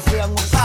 sean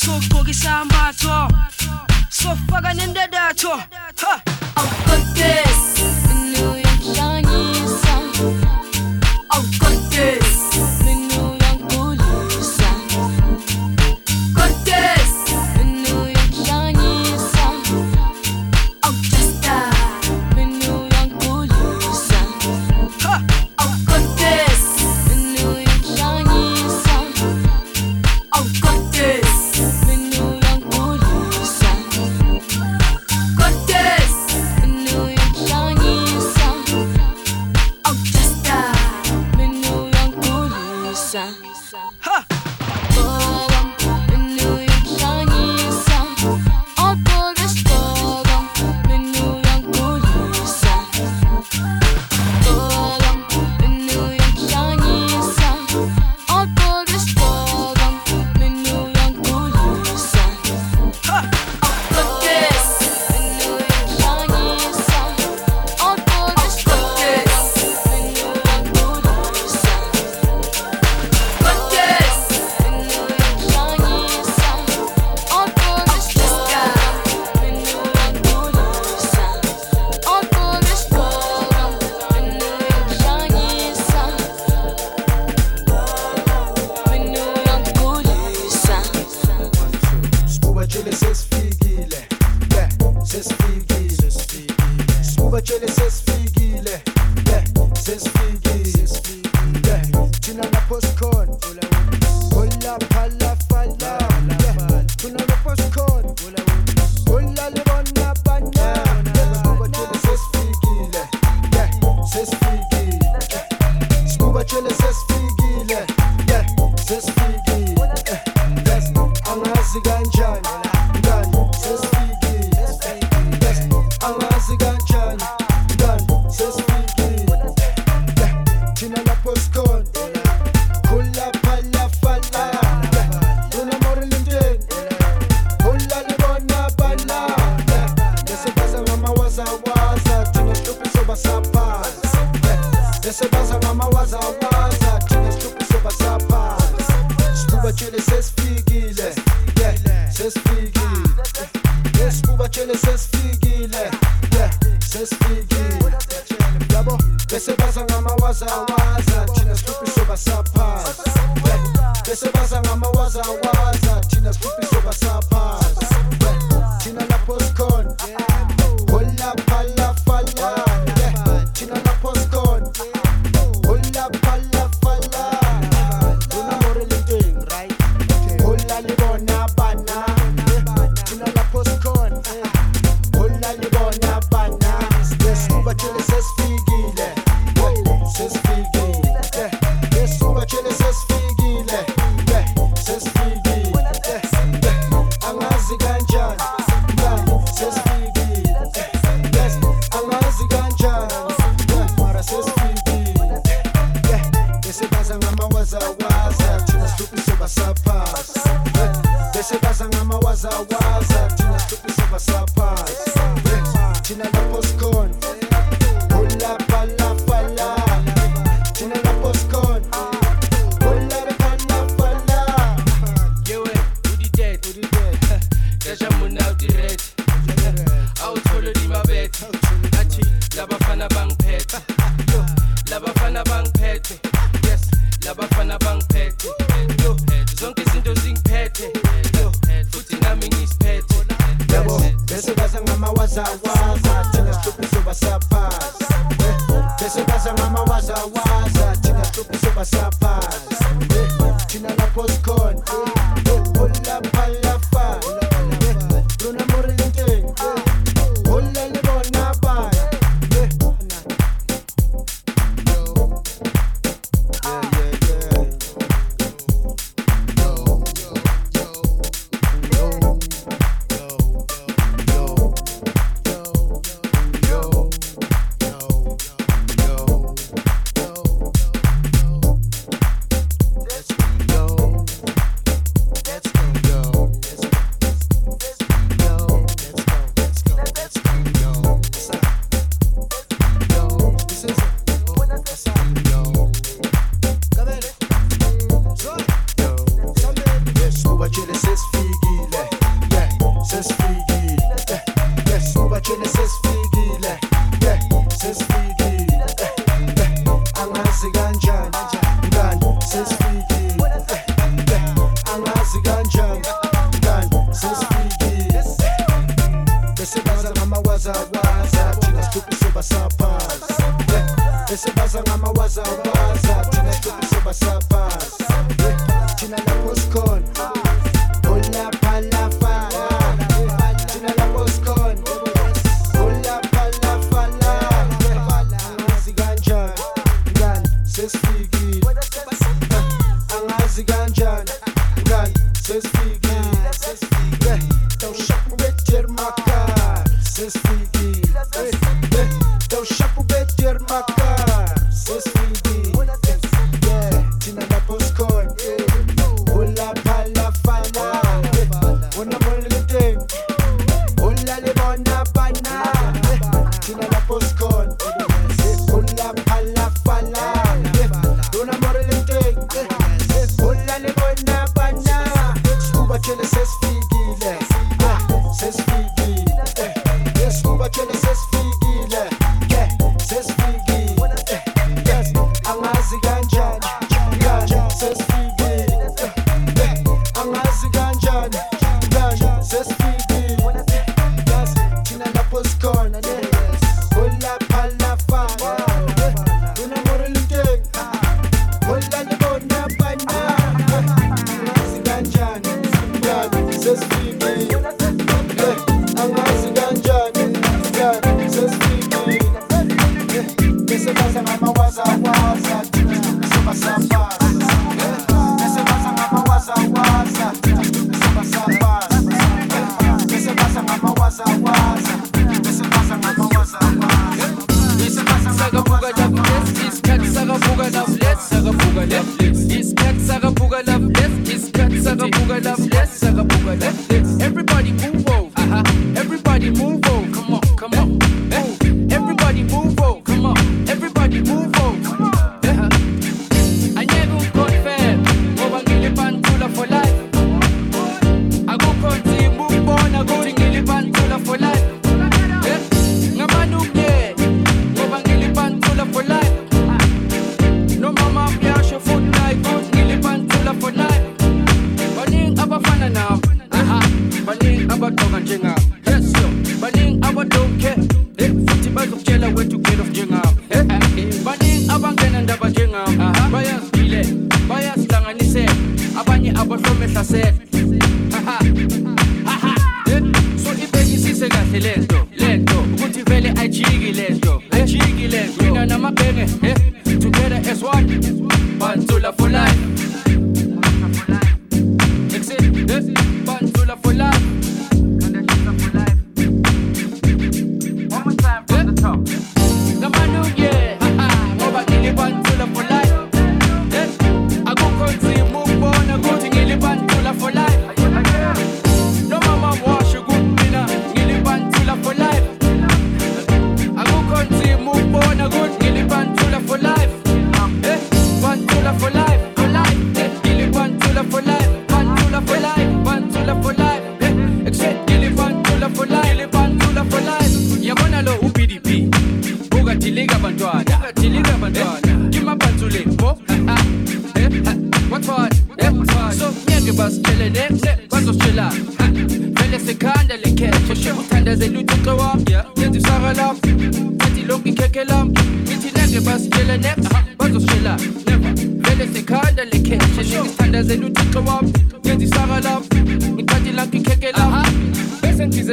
sogqokisa imbatho sofaka nendadatho this. waza waza, chenye stupi soba sapa. Desse baza mama waza waza, chenye stupi soba sapa. Spuba chile ses figile, ses figile. Spuba chile ses figile.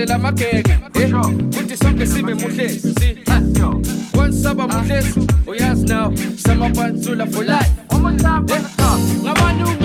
ngicela amagege kuthi eh, sonke sibe muhlezi kwensaba muhlezi. Oh, Uyazi now. Samabansula for life. Eh, Ngabantu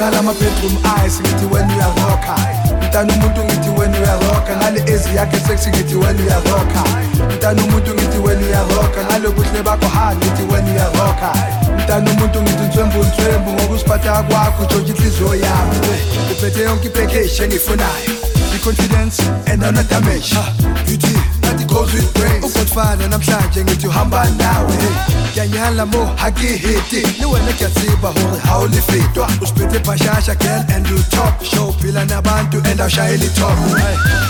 wena uyaroka lama bedroom eyes ngithi wena uyaroka mntana umuntu ngithi wena uyaroka ngale ezi yakhe sexy ngithi wena uyaroka mntana umuntu ngithi wena uyaroka ngalo buhle bakho ha ngithi wena uyaroka mntana umuntu ngithi ntswembu ntswembu ngokusiphatha kwakho ntshontsha inhliziyo yami uphethe yonke ipackage engiyifunayo i-confidence and anadamage beauty that it goes with grace ugodfather namhlanje ngithi uhamba nawe. Kyanyala mo hakihiti. Ni wena kyatsiba hore ha o lefetwa usiphethe bhashasha girl and you top show phila nabantu and awushayeli top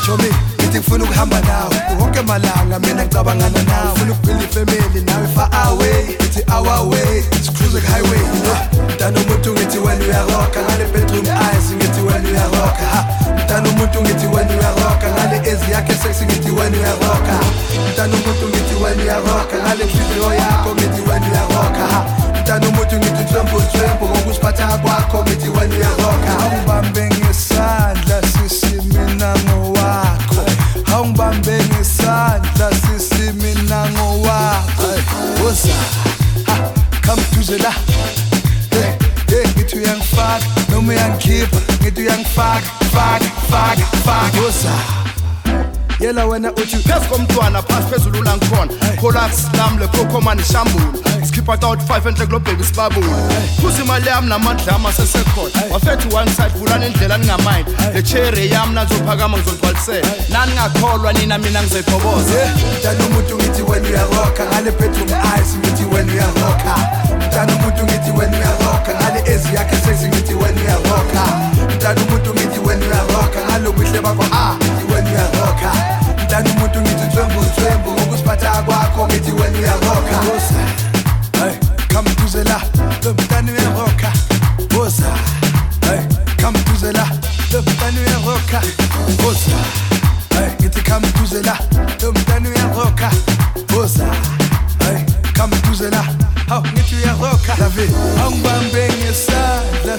chomi ngithi ngifuna ukuhamba nawe. Wonke malanga mina ngicabangana nawe. Ufuna ukubuild ifamily nawe far away. Ithi our way cruising highway mntana umuntu ngithi wena uyaroka ngale bedroom eyes ngithi wena uyaroka ha. Mntana umuntu ngithi wena uyaroka ngale ezi yakhe sexy ngithi wena uyaroka mntana umuntu ngithi wena uyaroka ngale nhliziyo yakho ngithi wena uyaroka ha. Mntana umuntu ngithi nhlwembu nhlwembu ngokusiphatha kwakho ngithi wena uyaroka awungibambe ngesandla sisi mina ngowakho awungibambe ngesandla sisi mina ngowakho woza come duze la. Ngithi uyangifaka noma uyangikhipha ngithi uyangifaka faka faka faka. Woza yela wena uthi phezu komntwana phasi phezulu ulangikhona colax lam lekhokhoman ishambula sikhipha out 5 enhle kulo bheki sibabula phuza imali yami namandla ami asesekhona. Wafethu one side vulani indlela ningamind le cherry yami nazophakama ngizolibhalisela naningakholwa nina mina ngizekhoboza mntana umuntu ngithi wena uyaroka ngale bedroom eyes ngithi wena uyaroka mntana umuntu ngithi wena uyaroka ngale ezi yakhe sexy ngithi wena uyaroka mntana umuntu ngithi wena uyaroka ngalo buhle bakho mntana umuntu ngithi ntswembu ntswembu ngokusiphatha kwakho ngithi wena uyaroka hey come uyaroka boza hey come uyaroka boza ngithi come duze uyaroka boza hey hawu ngithi uyaroka lave awungibambe ngesandla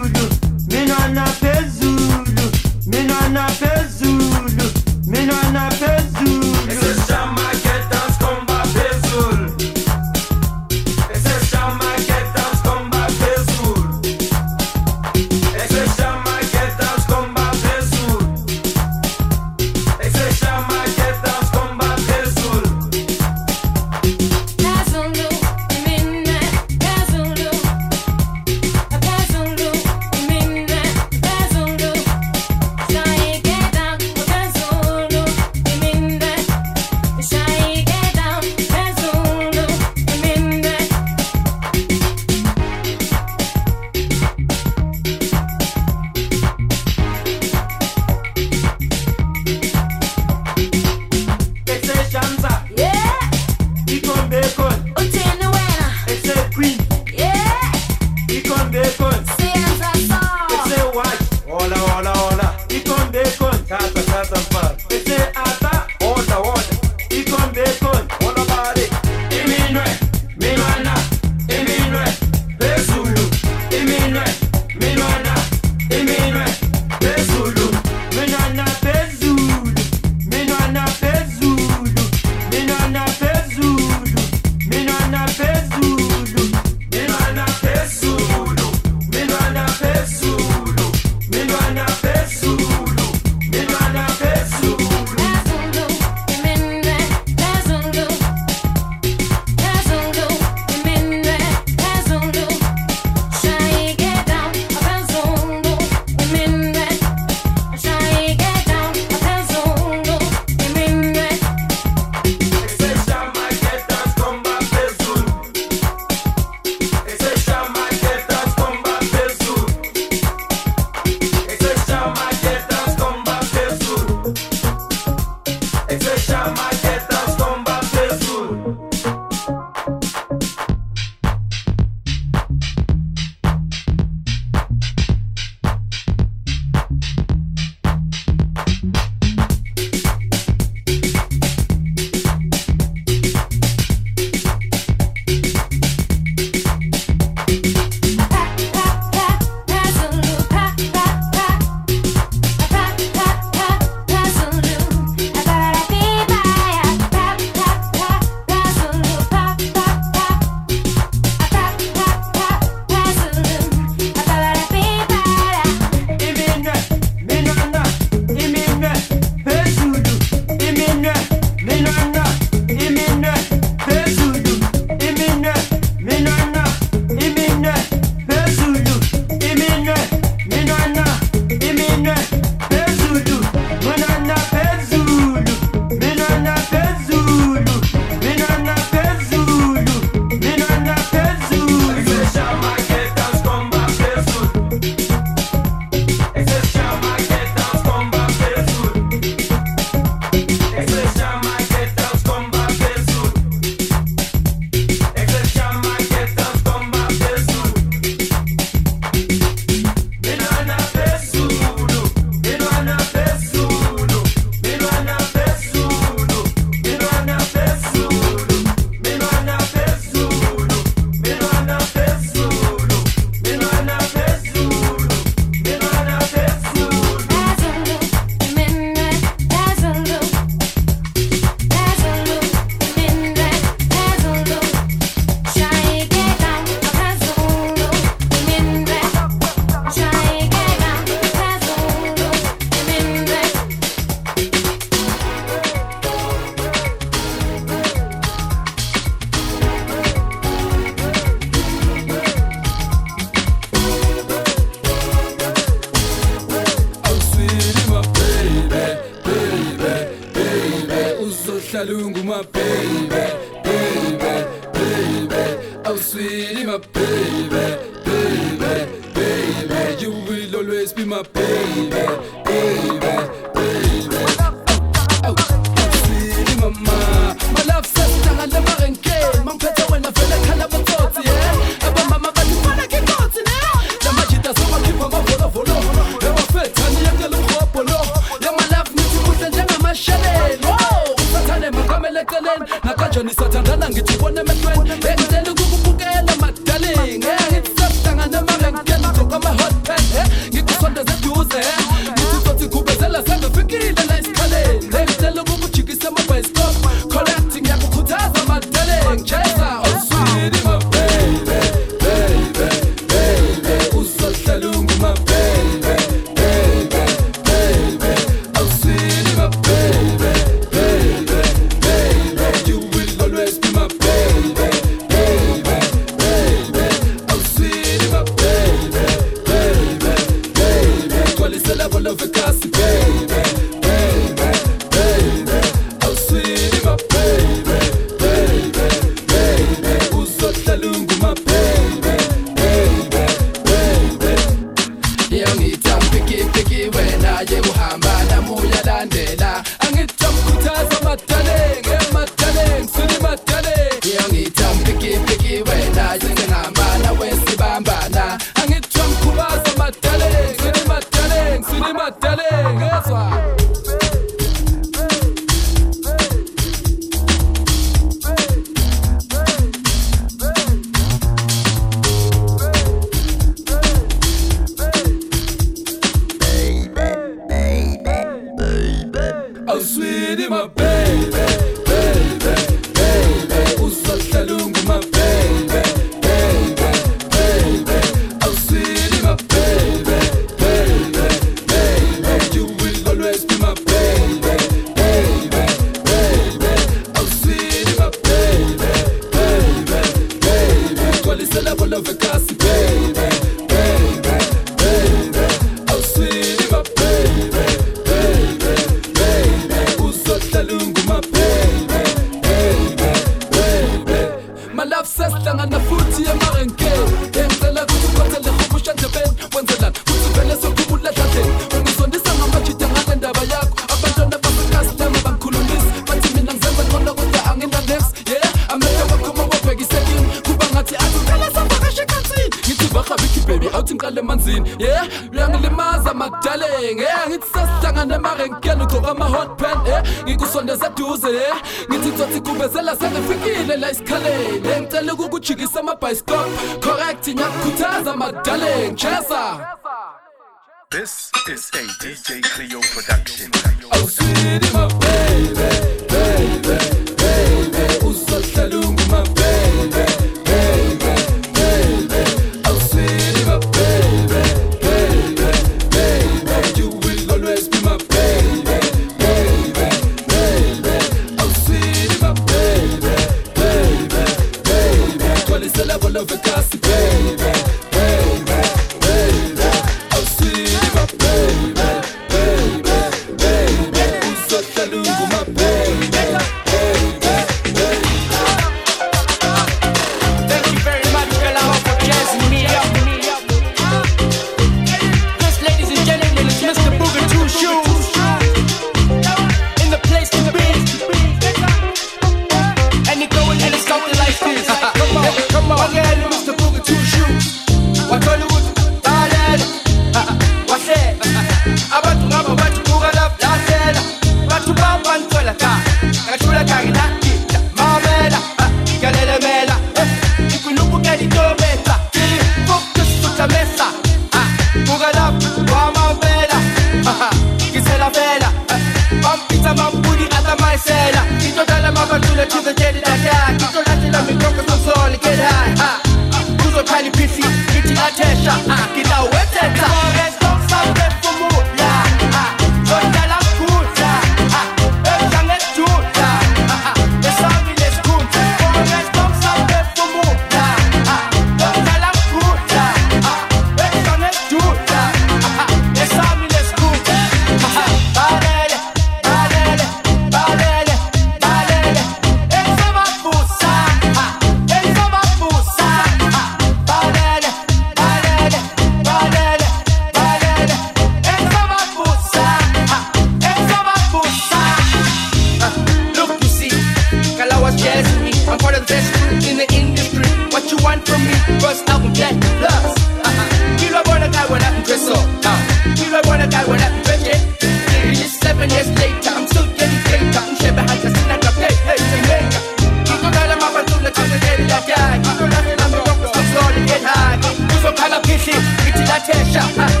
out.